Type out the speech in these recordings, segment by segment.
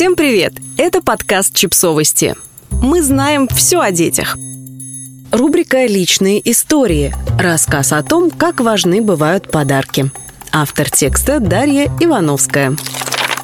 Всем привет! Это подкаст «Чипсовости». Мы знаем все о детях. Рубрика «Личные истории». Рассказ о том, как важны бывают подарки. Автор текста Дарья Ивановская.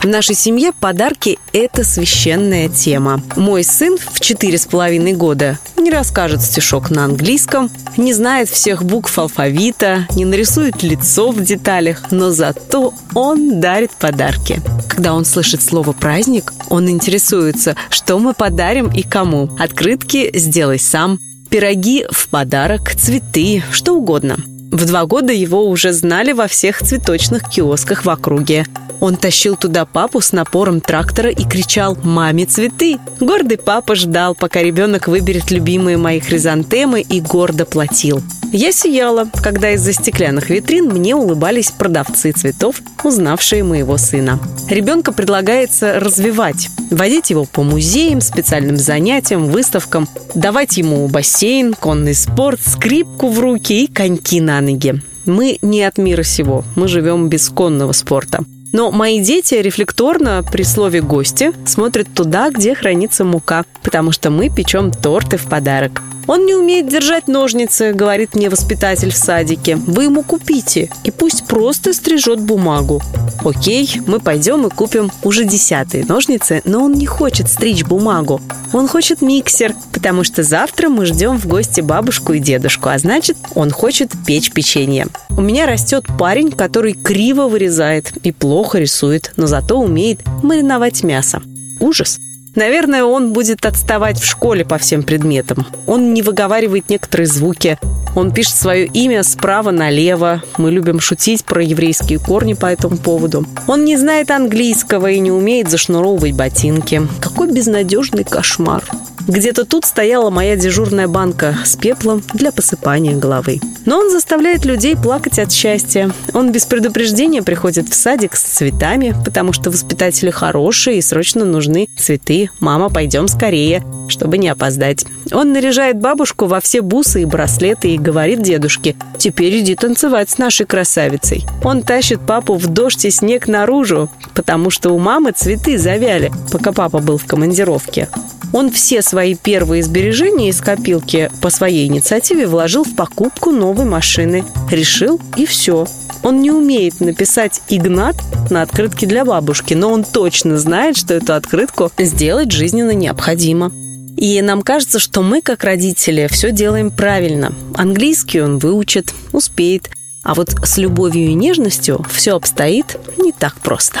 В нашей семье подарки – это священная тема. Мой сын в четыре с половиной года не расскажет стишок на английском, не знает всех букв алфавита, не нарисует лицо в деталях, но зато он дарит подарки. Когда он слышит слово «праздник», он интересуется, что мы подарим и кому. Открытки «Сделай сам», пироги в подарок, цветы, что угодно. В два года его уже знали во всех цветочных киосках в округе. Он тащил туда папу с напором трактора и кричал «Маме цветы!». Гордый папа ждал, пока ребенок выберет любимые мои хризантемы и гордо платил. Я сияла, когда из-за стеклянных витрин мне улыбались продавцы цветов, узнавшие моего сына. Ребенка предлагается развивать, водить его по музеям, специальным занятиям, выставкам, давать ему бассейн, конный спорт, скрипку в руки и коньки на ноги. Мы не от мира сего, мы живем без конного спорта. Но мои дети рефлекторно при слове «гости» смотрят туда, где хранится мука, потому что мы печем торты в подарок. «Он не умеет держать ножницы», — говорит мне воспитатель в садике. «Вы ему купите, и пусть просто стрижет бумагу». Окей, мы пойдем и купим уже десятые ножницы, но он не хочет стричь бумагу. Он хочет миксер, потому что завтра мы ждем в гости бабушку и дедушку, а значит, он хочет печь печенье. У меня растет парень, который криво вырезает и плохо рисует, но зато умеет мариновать мясо. Ужас. Наверное, он будет отставать в школе по всем предметам. Он не выговаривает некоторые звуки. Он пишет свое имя справа налево. Мы любим шутить про еврейские корни по этому поводу. Он не знает английского и не умеет зашнуровывать ботинки. Какой безнадежный кошмар. Где-то тут стояла моя дежурная банка с пеплом для посыпания головы. Но он заставляет людей плакать от счастья. Он без предупреждения приходит в садик с цветами, потому что воспитатели хорошие и срочно нужны цветы. «Мама, пойдем скорее», чтобы не опоздать. Он наряжает бабушку во все бусы и браслеты и говорит дедушке «Теперь иди танцевать с нашей красавицей». Он тащит папу в дождь и снег наружу, потому что у мамы цветы завяли, пока папа был в командировке. Он все свои первые сбережения из копилки по своей инициативе вложил в покупку новой машины. Решил и все. Он не умеет написать «Игнат» на открытке для бабушки, но он точно знает, что эту открытку сделать жизненно необходимо. И нам кажется, что мы, как родители, все делаем правильно. Английский он выучит, успеет. А вот с любовью и нежностью все обстоит не так просто.